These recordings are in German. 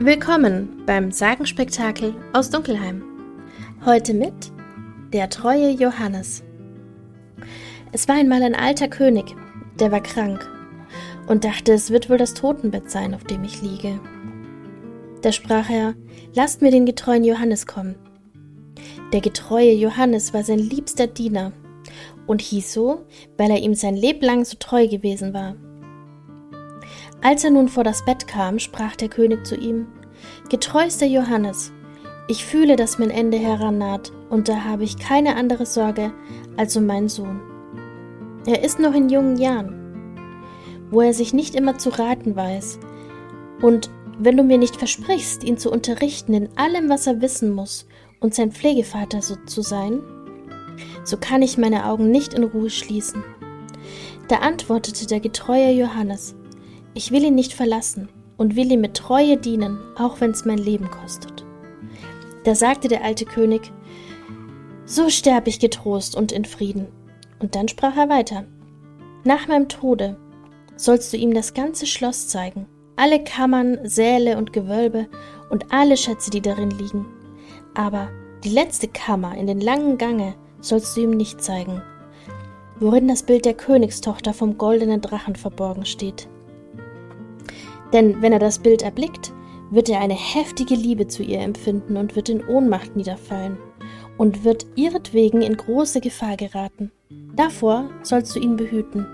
Willkommen beim Sagenspektakel aus Dunkelheim. Heute mit der treue Johannes. Es war einmal ein alter König, der war krank und dachte, es wird wohl das Totenbett sein, auf dem ich liege. Da sprach er, lasst mir den getreuen Johannes kommen. Der getreue Johannes war sein liebster Diener und hieß so, weil er ihm sein Leben lang so treu gewesen war. Als er nun vor das Bett kam, sprach der König zu ihm, Getreuster Johannes, ich fühle, dass mein Ende herannaht, und da habe ich keine andere Sorge als um meinen Sohn. Er ist noch in jungen Jahren, wo er sich nicht immer zu raten weiß, und wenn du mir nicht versprichst, ihn zu unterrichten in allem, was er wissen muss, und sein Pflegevater so zu sein, so kann ich meine Augen nicht in Ruhe schließen. Da antwortete der getreue Johannes, ich will ihn nicht verlassen und will ihm mit Treue dienen, auch wenn es mein Leben kostet. Da sagte der alte König, so sterb ich getrost und in Frieden. Und dann sprach er weiter, nach meinem Tode sollst du ihm das ganze Schloss zeigen, alle Kammern, Säle und Gewölbe und alle Schätze, die darin liegen. Aber die letzte Kammer in den langen Gange sollst du ihm nicht zeigen, worin das Bild der Königstochter vom goldenen Drachen verborgen steht. Denn wenn er das Bild erblickt, wird er eine heftige Liebe zu ihr empfinden und wird in Ohnmacht niederfallen und wird ihretwegen in große Gefahr geraten. Davor sollst du ihn behüten.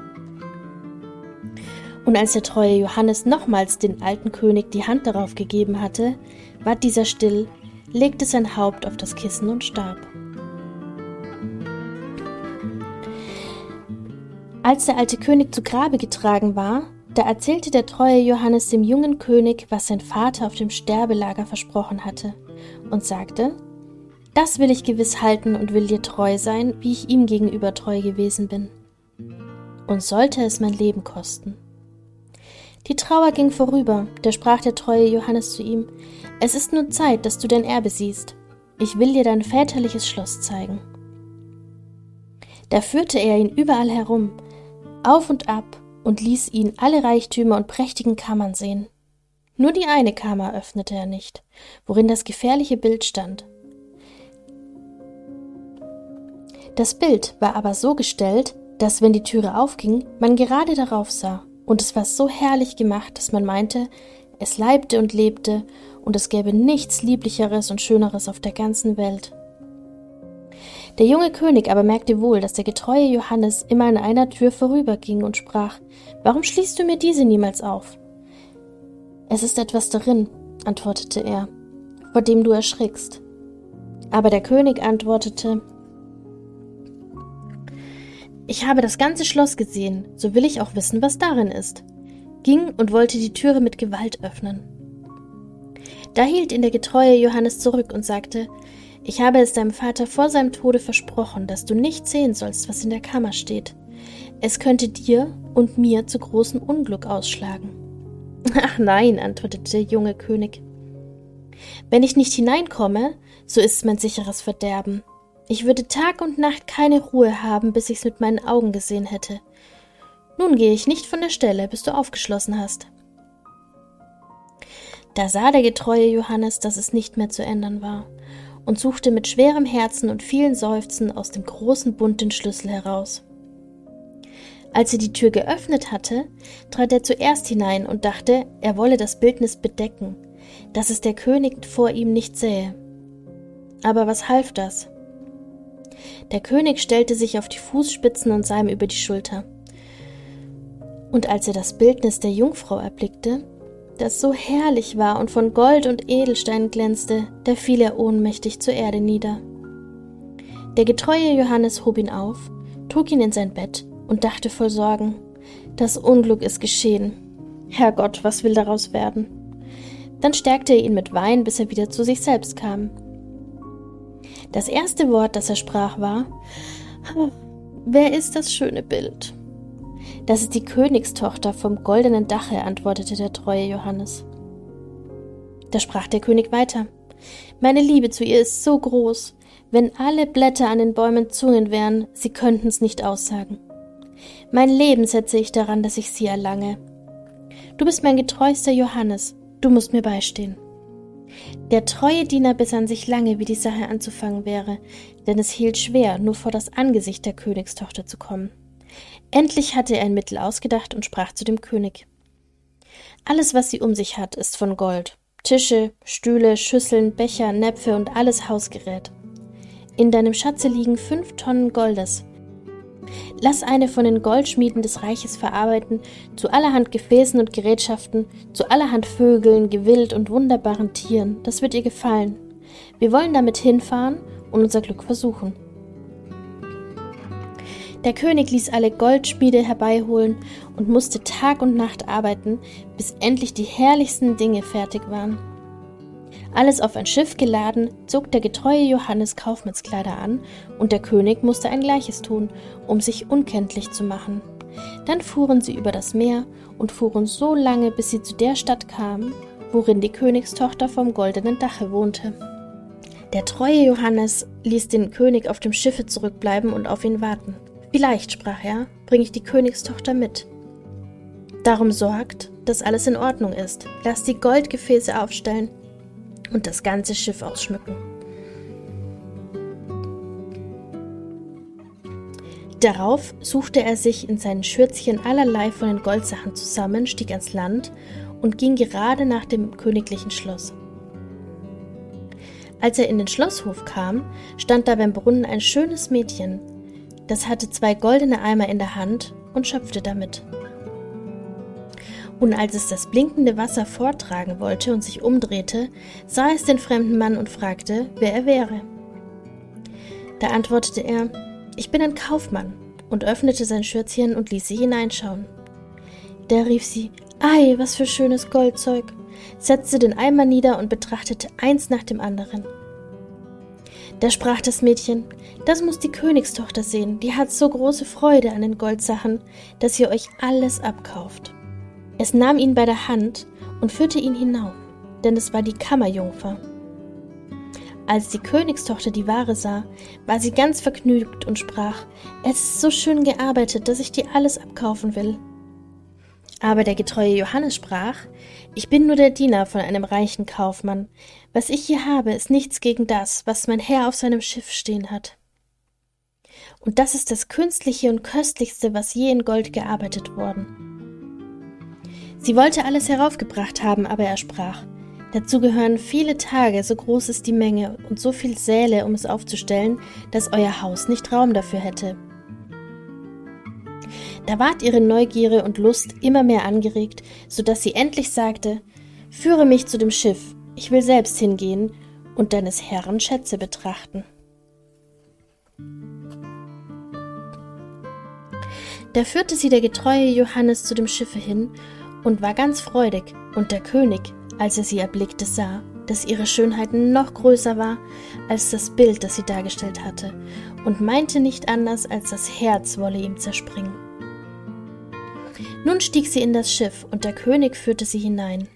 Und als der treue Johannes nochmals den alten König die Hand darauf gegeben hatte, ward dieser still, legte sein Haupt auf das Kissen und starb. Als der alte König zu Grabe getragen war, da erzählte der treue Johannes dem jungen König, was sein Vater auf dem Sterbelager versprochen hatte, und sagte, Das will ich gewiss halten und will dir treu sein, wie ich ihm gegenüber treu gewesen bin. Und sollte es mein Leben kosten. Die Trauer ging vorüber, da sprach der treue Johannes zu ihm, Es ist nun Zeit, dass du dein Erbe siehst. Ich will dir dein väterliches Schloss zeigen. Da führte er ihn überall herum, auf und ab, und ließ ihn alle Reichtümer und prächtigen Kammern sehen. Nur die eine Kammer öffnete er nicht, worin das gefährliche Bild stand. Das Bild war aber so gestellt, dass wenn die Türe aufging, man gerade darauf sah, und es war so herrlich gemacht, dass man meinte, es leibte und lebte, und es gäbe nichts Lieblicheres und Schöneres auf der ganzen Welt. Der junge König aber merkte wohl, dass der getreue Johannes immer an einer Tür vorüberging und sprach, Warum schließt du mir diese niemals auf? Es ist etwas darin, antwortete er, vor dem du erschrickst. Aber der König antwortete, Ich habe das ganze Schloss gesehen, so will ich auch wissen, was darin ist, ging und wollte die Türe mit Gewalt öffnen. Da hielt ihn der getreue Johannes zurück und sagte, ich habe es deinem Vater vor seinem Tode versprochen, dass du nicht sehen sollst, was in der Kammer steht. Es könnte dir und mir zu großem Unglück ausschlagen. Ach nein, antwortete der junge König. Wenn ich nicht hineinkomme, so ist es mein sicheres Verderben. Ich würde Tag und Nacht keine Ruhe haben, bis ich's mit meinen Augen gesehen hätte. Nun gehe ich nicht von der Stelle, bis du aufgeschlossen hast. Da sah der getreue Johannes, dass es nicht mehr zu ändern war, und suchte mit schwerem Herzen und vielen Seufzen aus dem großen Bund den Schlüssel heraus. Als er die Tür geöffnet hatte, trat er zuerst hinein und dachte, er wolle das Bildnis bedecken, dass es der König vor ihm nicht sähe. Aber was half das? Der König stellte sich auf die Fußspitzen und sah ihm über die Schulter. Und als er das Bildnis der Jungfrau erblickte, das so herrlich war und von Gold und Edelstein glänzte, da fiel er ohnmächtig zur Erde nieder. Der getreue Johannes hob ihn auf, trug ihn in sein Bett und dachte voll Sorgen, das Unglück ist geschehen. Herrgott, was will daraus werden? Dann stärkte er ihn mit Wein, bis er wieder zu sich selbst kam. Das erste Wort, das er sprach, war Wer ist das schöne Bild? Das ist die Königstochter vom goldenen Dache, antwortete der treue Johannes. Da sprach der König weiter. Meine Liebe zu ihr ist so groß, wenn alle Blätter an den Bäumen Zungen wären, sie könnten's nicht aussagen. Mein Leben setze ich daran, dass ich sie erlange. Du bist mein getreuster Johannes, du musst mir beistehen. Der treue Diener besann sich lange, wie die Sache anzufangen wäre, denn es hielt schwer, nur vor das Angesicht der Königstochter zu kommen. Endlich hatte er ein Mittel ausgedacht und sprach zu dem König. Alles, was sie um sich hat, ist von Gold. Tische, Stühle, Schüsseln, Becher, Näpfe und alles Hausgerät. In deinem Schatze liegen fünf Tonnen Goldes. Lass eine von den Goldschmieden des Reiches verarbeiten zu allerhand Gefäßen und Gerätschaften, zu allerhand Vögeln, Gewild und wunderbaren Tieren. Das wird ihr gefallen. Wir wollen damit hinfahren und unser Glück versuchen. Der König ließ alle Goldschmiede herbeiholen und musste Tag und Nacht arbeiten, bis endlich die herrlichsten Dinge fertig waren. Alles auf ein Schiff geladen, zog der getreue Johannes Kaufmannskleider an, und der König musste ein gleiches tun, um sich unkenntlich zu machen. Dann fuhren sie über das Meer und fuhren so lange, bis sie zu der Stadt kamen, worin die Königstochter vom goldenen Dache wohnte. Der treue Johannes ließ den König auf dem Schiffe zurückbleiben und auf ihn warten. Vielleicht, sprach er, bringe ich die Königstochter mit. Darum sorgt, dass alles in Ordnung ist. Lasst die Goldgefäße aufstellen und das ganze Schiff ausschmücken. Darauf suchte er sich in seinen Schürzchen allerlei von den Goldsachen zusammen, stieg ans Land und ging gerade nach dem königlichen Schloss. Als er in den Schlosshof kam, stand da beim Brunnen ein schönes Mädchen, das hatte zwei goldene Eimer in der Hand und schöpfte damit. Und als es das blinkende Wasser vortragen wollte und sich umdrehte, sah es den fremden Mann und fragte, wer er wäre. Da antwortete er, ich bin ein Kaufmann, und öffnete sein Schürzchen und ließ sie hineinschauen. Da rief sie, Ei, was für schönes Goldzeug, setzte den Eimer nieder und betrachtete eins nach dem anderen. Da sprach das Mädchen, das muss die Königstochter sehen, die hat so große Freude an den Goldsachen, dass ihr euch alles abkauft. Es nahm ihn bei der Hand und führte ihn hinauf, denn es war die Kammerjungfer. Als die Königstochter die Ware sah, war sie ganz vergnügt und sprach, es ist so schön gearbeitet, dass ich dir alles abkaufen will. Aber der getreue Johannes sprach, ich bin nur der Diener von einem reichen Kaufmann. Was ich hier habe, ist nichts gegen das, was mein Herr auf seinem Schiff stehen hat. Und das ist das künstliche und köstlichste, was je in Gold gearbeitet worden. Sie wollte alles heraufgebracht haben, aber er sprach, Dazu gehören viele Tage, so groß ist die Menge und so viel Säle, um es aufzustellen, dass euer Haus nicht Raum dafür hätte. Da ward ihre Neugierde und Lust immer mehr angeregt, so dass sie endlich sagte, Führe mich zu dem Schiff, ich will selbst hingehen und deines Herrn Schätze betrachten. Da führte sie der getreue Johannes zu dem Schiffe hin und war ganz freudig, und der König, als er sie erblickte, sah, dass ihre Schönheit noch größer war als das Bild, das sie dargestellt hatte, und meinte nicht anders, als das Herz wolle ihm zerspringen. Nun stieg sie in das Schiff, und der König führte sie hinein.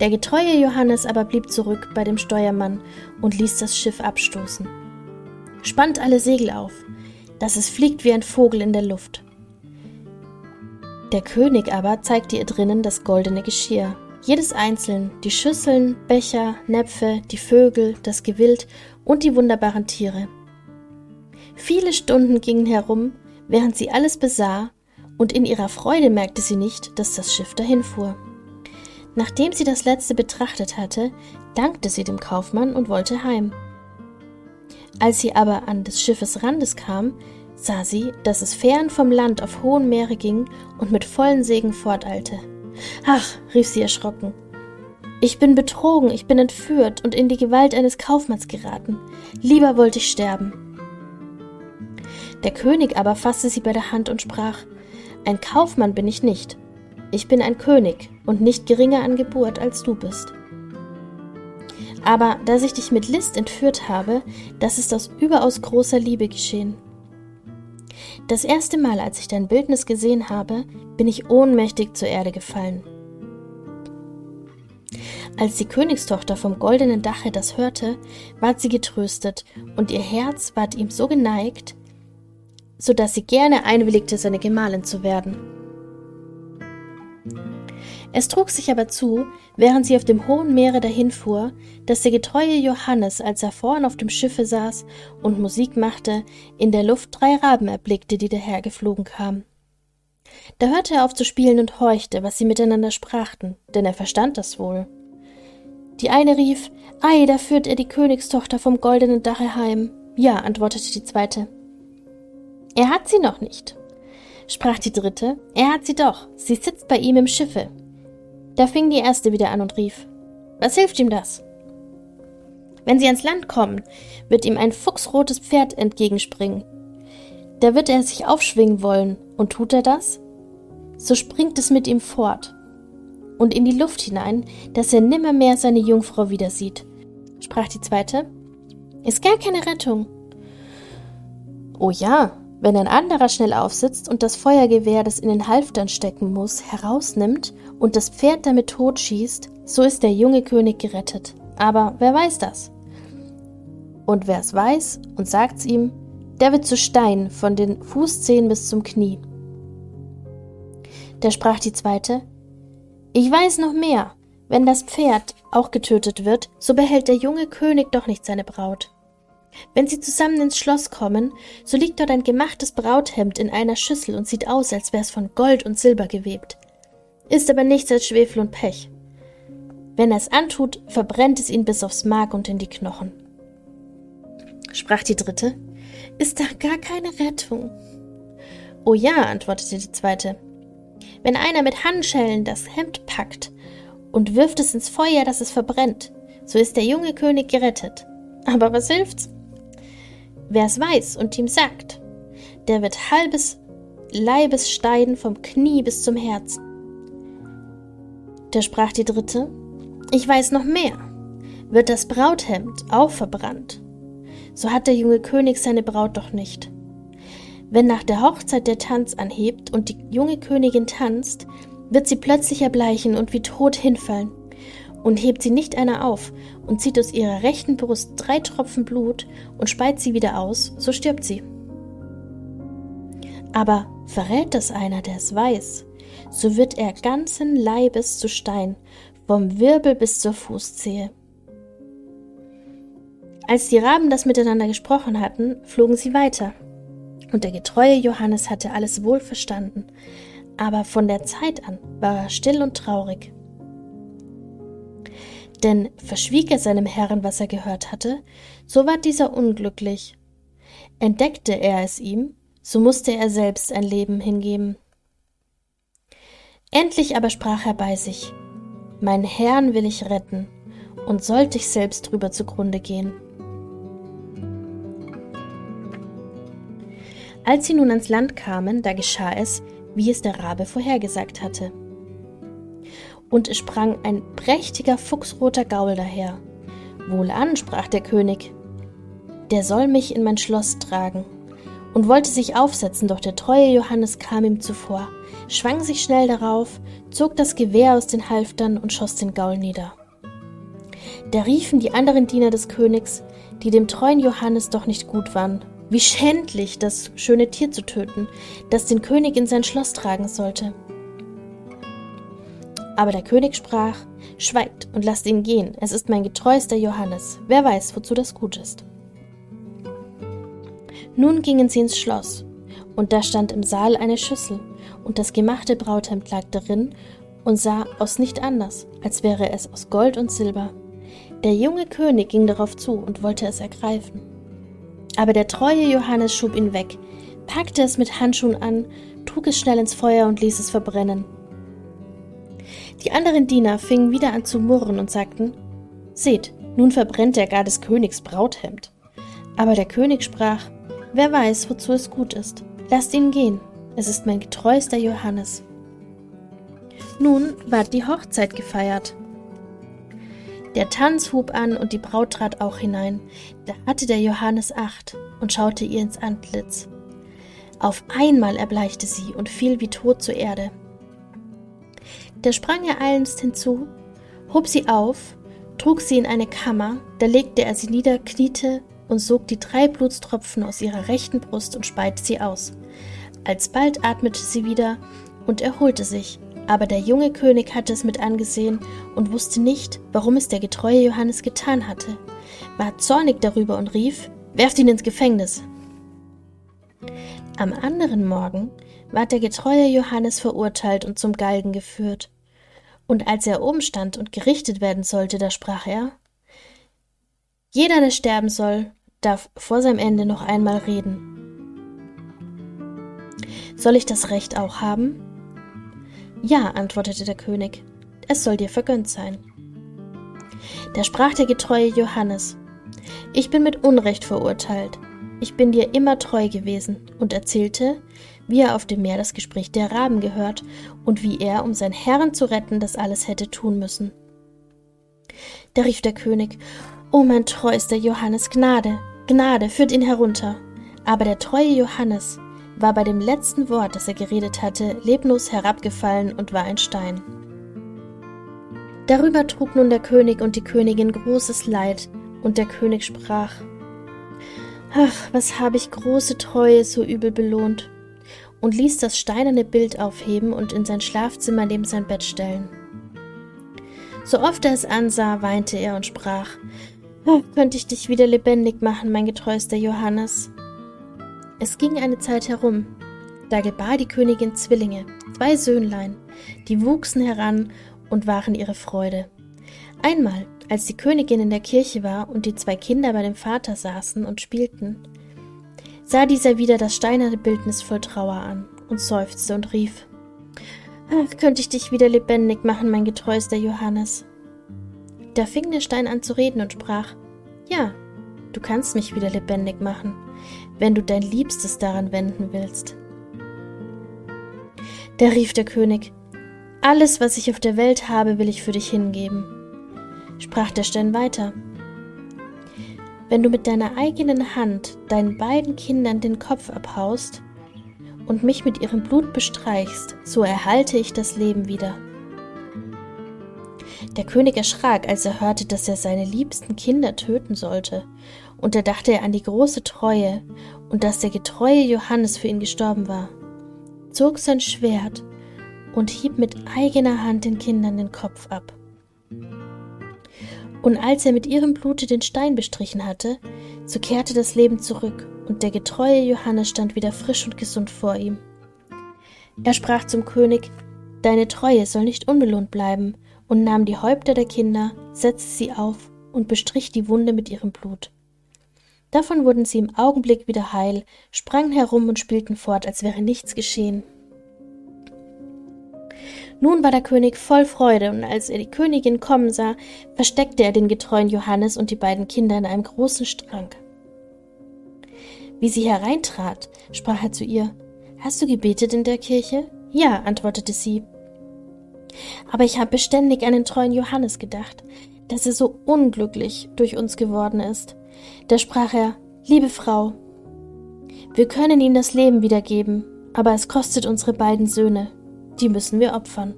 Der getreue Johannes aber blieb zurück bei dem Steuermann und ließ das Schiff abstoßen. Spannt alle Segel auf, dass es fliegt wie ein Vogel in der Luft. Der König aber zeigte ihr drinnen das goldene Geschirr, jedes einzeln, die Schüsseln, Becher, Näpfe, die Vögel, das Gewild und die wunderbaren Tiere. Viele Stunden gingen herum, während sie alles besah, und in ihrer Freude merkte sie nicht, dass das Schiff dahinfuhr. Nachdem sie das letzte betrachtet hatte, dankte sie dem Kaufmann und wollte heim. Als sie aber an des Schiffes Randes kam, sah sie, dass es fern vom Land auf hohen Meere ging und mit vollen Segen forteilte. Ach, rief sie erschrocken. Ich bin betrogen, ich bin entführt und in die Gewalt eines Kaufmanns geraten. Lieber wollte ich sterben. Der König aber fasste sie bei der Hand und sprach Ein Kaufmann bin ich nicht. Ich bin ein König und nicht geringer an Geburt als du bist. Aber dass ich dich mit List entführt habe, das ist aus überaus großer Liebe geschehen. Das erste Mal, als ich dein Bildnis gesehen habe, bin ich ohnmächtig zur Erde gefallen. Als die Königstochter vom goldenen Dache das hörte, ward sie getröstet, und ihr Herz ward ihm so geneigt, so dass sie gerne einwilligte, seine Gemahlin zu werden. Es trug sich aber zu, während sie auf dem hohen Meere dahinfuhr, dass der getreue Johannes, als er vorn auf dem Schiffe saß und Musik machte, in der Luft drei Raben erblickte, die dahergeflogen kamen. Da hörte er auf zu spielen und horchte, was sie miteinander sprachen, denn er verstand das wohl. Die eine rief, Ei, da führt er die Königstochter vom goldenen Dache heim. Ja, antwortete die zweite. Er hat sie noch nicht. Sprach die dritte, er hat sie doch, sie sitzt bei ihm im Schiffe. Da fing die erste wieder an und rief, was hilft ihm das? Wenn sie ans Land kommen, wird ihm ein fuchsrotes Pferd entgegenspringen. Da wird er sich aufschwingen wollen, und tut er das? So springt es mit ihm fort und in die Luft hinein, dass er nimmermehr seine Jungfrau wieder sieht. Sprach die zweite, ist gar keine Rettung. Oh ja, wenn ein anderer schnell aufsitzt und das Feuergewehr, das in den Halftern stecken muss, herausnimmt und das Pferd damit totschießt, so ist der junge König gerettet. Aber wer weiß das? Und wer es weiß und sagt's ihm, der wird zu Stein von den Fußzehen bis zum Knie. Da sprach die zweite, ich weiß noch mehr. Wenn das Pferd auch getötet wird, so behält der junge König doch nicht seine Braut. Wenn sie zusammen ins Schloss kommen, so liegt dort ein gemachtes Brauthemd in einer Schüssel und sieht aus, als wär's von Gold und Silber gewebt. Ist aber nichts als Schwefel und Pech. Wenn er es antut, verbrennt es ihn bis aufs Mark und in die Knochen. Sprach die dritte, ist da gar keine Rettung? Oh ja, antwortete die zweite. Wenn einer mit Handschellen das Hemd packt und wirft es ins Feuer, dass es verbrennt, so ist der junge König gerettet. Aber was hilft's? Wer es weiß und ihm sagt, der wird halbes Leibes steiden vom Knie bis zum Herzen. Da sprach die dritte, ich weiß noch mehr. Wird das Brauthemd auch verbrannt, so hat der junge König seine Braut doch nicht. Wenn nach der Hochzeit der Tanz anhebt und die junge Königin tanzt, wird sie plötzlich erbleichen und wie tot hinfallen. Und hebt sie nicht einer auf und zieht aus ihrer rechten Brust drei Tropfen Blut und speit sie wieder aus, so stirbt sie. Aber verrät das einer, der es weiß, so wird er ganzen Leibes zu Stein, vom Wirbel bis zur Fußzehe. Als die Raben das miteinander gesprochen hatten, flogen sie weiter und der getreue Johannes hatte alles wohl verstanden, aber von der Zeit an war er still und traurig. Denn verschwieg er seinem Herrn, was er gehört hatte, so war dieser unglücklich. Entdeckte er es ihm, so musste er selbst ein Leben hingeben. Endlich aber sprach er bei sich, Mein Herrn will ich retten, und sollte ich selbst drüber zugrunde gehen. Als sie nun ans Land kamen, da geschah es, wie es der Rabe vorhergesagt hatte. Und es sprang ein prächtiger fuchsroter Gaul daher. Wohlan, sprach der König, der soll mich in mein Schloss tragen, und wollte sich aufsetzen, doch der treue Johannes kam ihm zuvor, schwang sich schnell darauf, zog das Gewehr aus den Halftern und schoss den Gaul nieder. Da riefen die anderen Diener des Königs, die dem treuen Johannes doch nicht gut waren, wie schändlich, das schöne Tier zu töten, das den König in sein Schloss tragen sollte. Aber der König sprach, Schweigt und lasst ihn gehen, es ist mein getreuster Johannes, wer weiß, wozu das gut ist. Nun gingen sie ins Schloss, und da stand im Saal eine Schüssel, und das gemachte Brauthemd lag darin und sah aus nicht anders, als wäre es aus Gold und Silber. Der junge König ging darauf zu und wollte es ergreifen. Aber der treue Johannes schob ihn weg, packte es mit Handschuhen an, trug es schnell ins Feuer und ließ es verbrennen. Die anderen Diener fingen wieder an zu murren und sagten, Seht, nun verbrennt er gar des Königs Brauthemd. Aber der König sprach, Wer weiß, wozu es gut ist. Lasst ihn gehen, es ist mein getreuster Johannes. Nun ward die Hochzeit gefeiert. Der Tanz hub an und die Braut trat auch hinein. Da hatte der Johannes Acht und schaute ihr ins Antlitz. Auf einmal erbleichte sie und fiel wie tot zur Erde. Da sprang er eilends hinzu, hob sie auf, trug sie in eine Kammer, da legte er sie nieder, kniete und sog die drei Blutstropfen aus ihrer rechten Brust und speite sie aus. Alsbald atmete sie wieder und erholte sich, Aber der junge König hatte es mit angesehen und wusste nicht, warum es der getreue Johannes getan hatte, war zornig darüber und rief, Werft ihn ins Gefängnis. Am anderen Morgen ward der getreue Johannes verurteilt und zum Galgen geführt. Und als er oben stand und gerichtet werden sollte, da sprach er Jeder, der sterben soll, darf vor seinem Ende noch einmal reden. Soll ich das Recht auch haben? Ja, antwortete der König, es soll dir vergönnt sein. Da sprach der getreue Johannes Ich bin mit Unrecht verurteilt, ich bin dir immer treu gewesen, und erzählte, wie er auf dem Meer das Gespräch der Raben gehört und wie er, um seinen Herrn zu retten, das alles hätte tun müssen. Da rief der König, O mein treuster Johannes, Gnade, Gnade, führt ihn herunter. Aber der treue Johannes war bei dem letzten Wort, das er geredet hatte, leblos herabgefallen und war ein Stein. Darüber trug nun der König und die Königin großes Leid, und der König sprach, Ach, was habe ich große Treue so übel belohnt, und ließ das steinerne Bild aufheben und in sein Schlafzimmer neben sein Bett stellen. So oft er es ansah, weinte er und sprach, oh, könnte ich dich wieder lebendig machen, mein getreuster Johannes. Es ging eine Zeit herum, da gebar die Königin Zwillinge, zwei Söhnlein, die wuchsen heran und waren ihre Freude. Einmal, als die Königin in der Kirche war und die zwei Kinder bei dem Vater saßen und spielten, sah dieser wieder das steinerne Bildnis voll Trauer an und seufzte und rief Ach, könnte ich dich wieder lebendig machen, mein getreuster Johannes. Da fing der Stein an zu reden und sprach Ja, du kannst mich wieder lebendig machen, wenn du dein Liebstes daran wenden willst. Da rief der König Alles, was ich auf der Welt habe, will ich für dich hingeben sprach der Stein weiter. Wenn du mit deiner eigenen Hand deinen beiden Kindern den Kopf abhaust und mich mit ihrem Blut bestreichst, so erhalte ich das Leben wieder. Der König erschrak, als er hörte, dass er seine liebsten Kinder töten sollte, und da dachte er an die große Treue und dass der getreue Johannes für ihn gestorben war, zog sein Schwert und hieb mit eigener Hand den Kindern den Kopf ab. Und als er mit ihrem Blute den Stein bestrichen hatte, so kehrte das Leben zurück, und der getreue Johannes stand wieder frisch und gesund vor ihm. Er sprach zum König, Deine Treue soll nicht unbelohnt bleiben, und nahm die Häupter der Kinder, setzte sie auf und bestrich die Wunde mit ihrem Blut. Davon wurden sie im Augenblick wieder heil, sprangen herum und spielten fort, als wäre nichts geschehen. Nun war der König voll Freude, und als er die Königin kommen sah, versteckte er den getreuen Johannes und die beiden Kinder in einem großen Strang. Wie sie hereintrat, sprach er zu ihr Hast du gebetet in der Kirche? Ja, antwortete sie. Aber ich habe beständig an den treuen Johannes gedacht, dass er so unglücklich durch uns geworden ist. Da sprach er Liebe Frau, wir können ihm das Leben wiedergeben, aber es kostet unsere beiden Söhne die müssen wir opfern.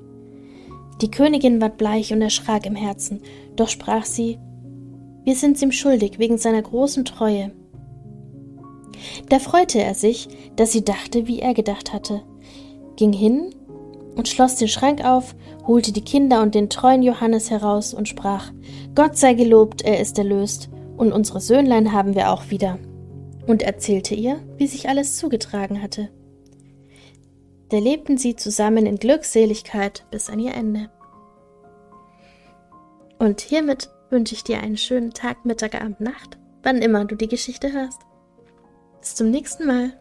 Die Königin ward bleich und erschrak im Herzen, doch sprach sie, wir sind's ihm schuldig wegen seiner großen Treue. Da freute er sich, dass sie dachte, wie er gedacht hatte, ging hin und schloss den Schrank auf, holte die Kinder und den treuen Johannes heraus und sprach, Gott sei gelobt, er ist erlöst, und unsere Söhnlein haben wir auch wieder. Und erzählte ihr, wie sich alles zugetragen hatte. Da lebten sie zusammen in Glückseligkeit bis an ihr Ende. Und hiermit wünsche ich dir einen schönen Tag, Mittag, Abend, Nacht, wann immer du die Geschichte hörst. Bis zum nächsten Mal.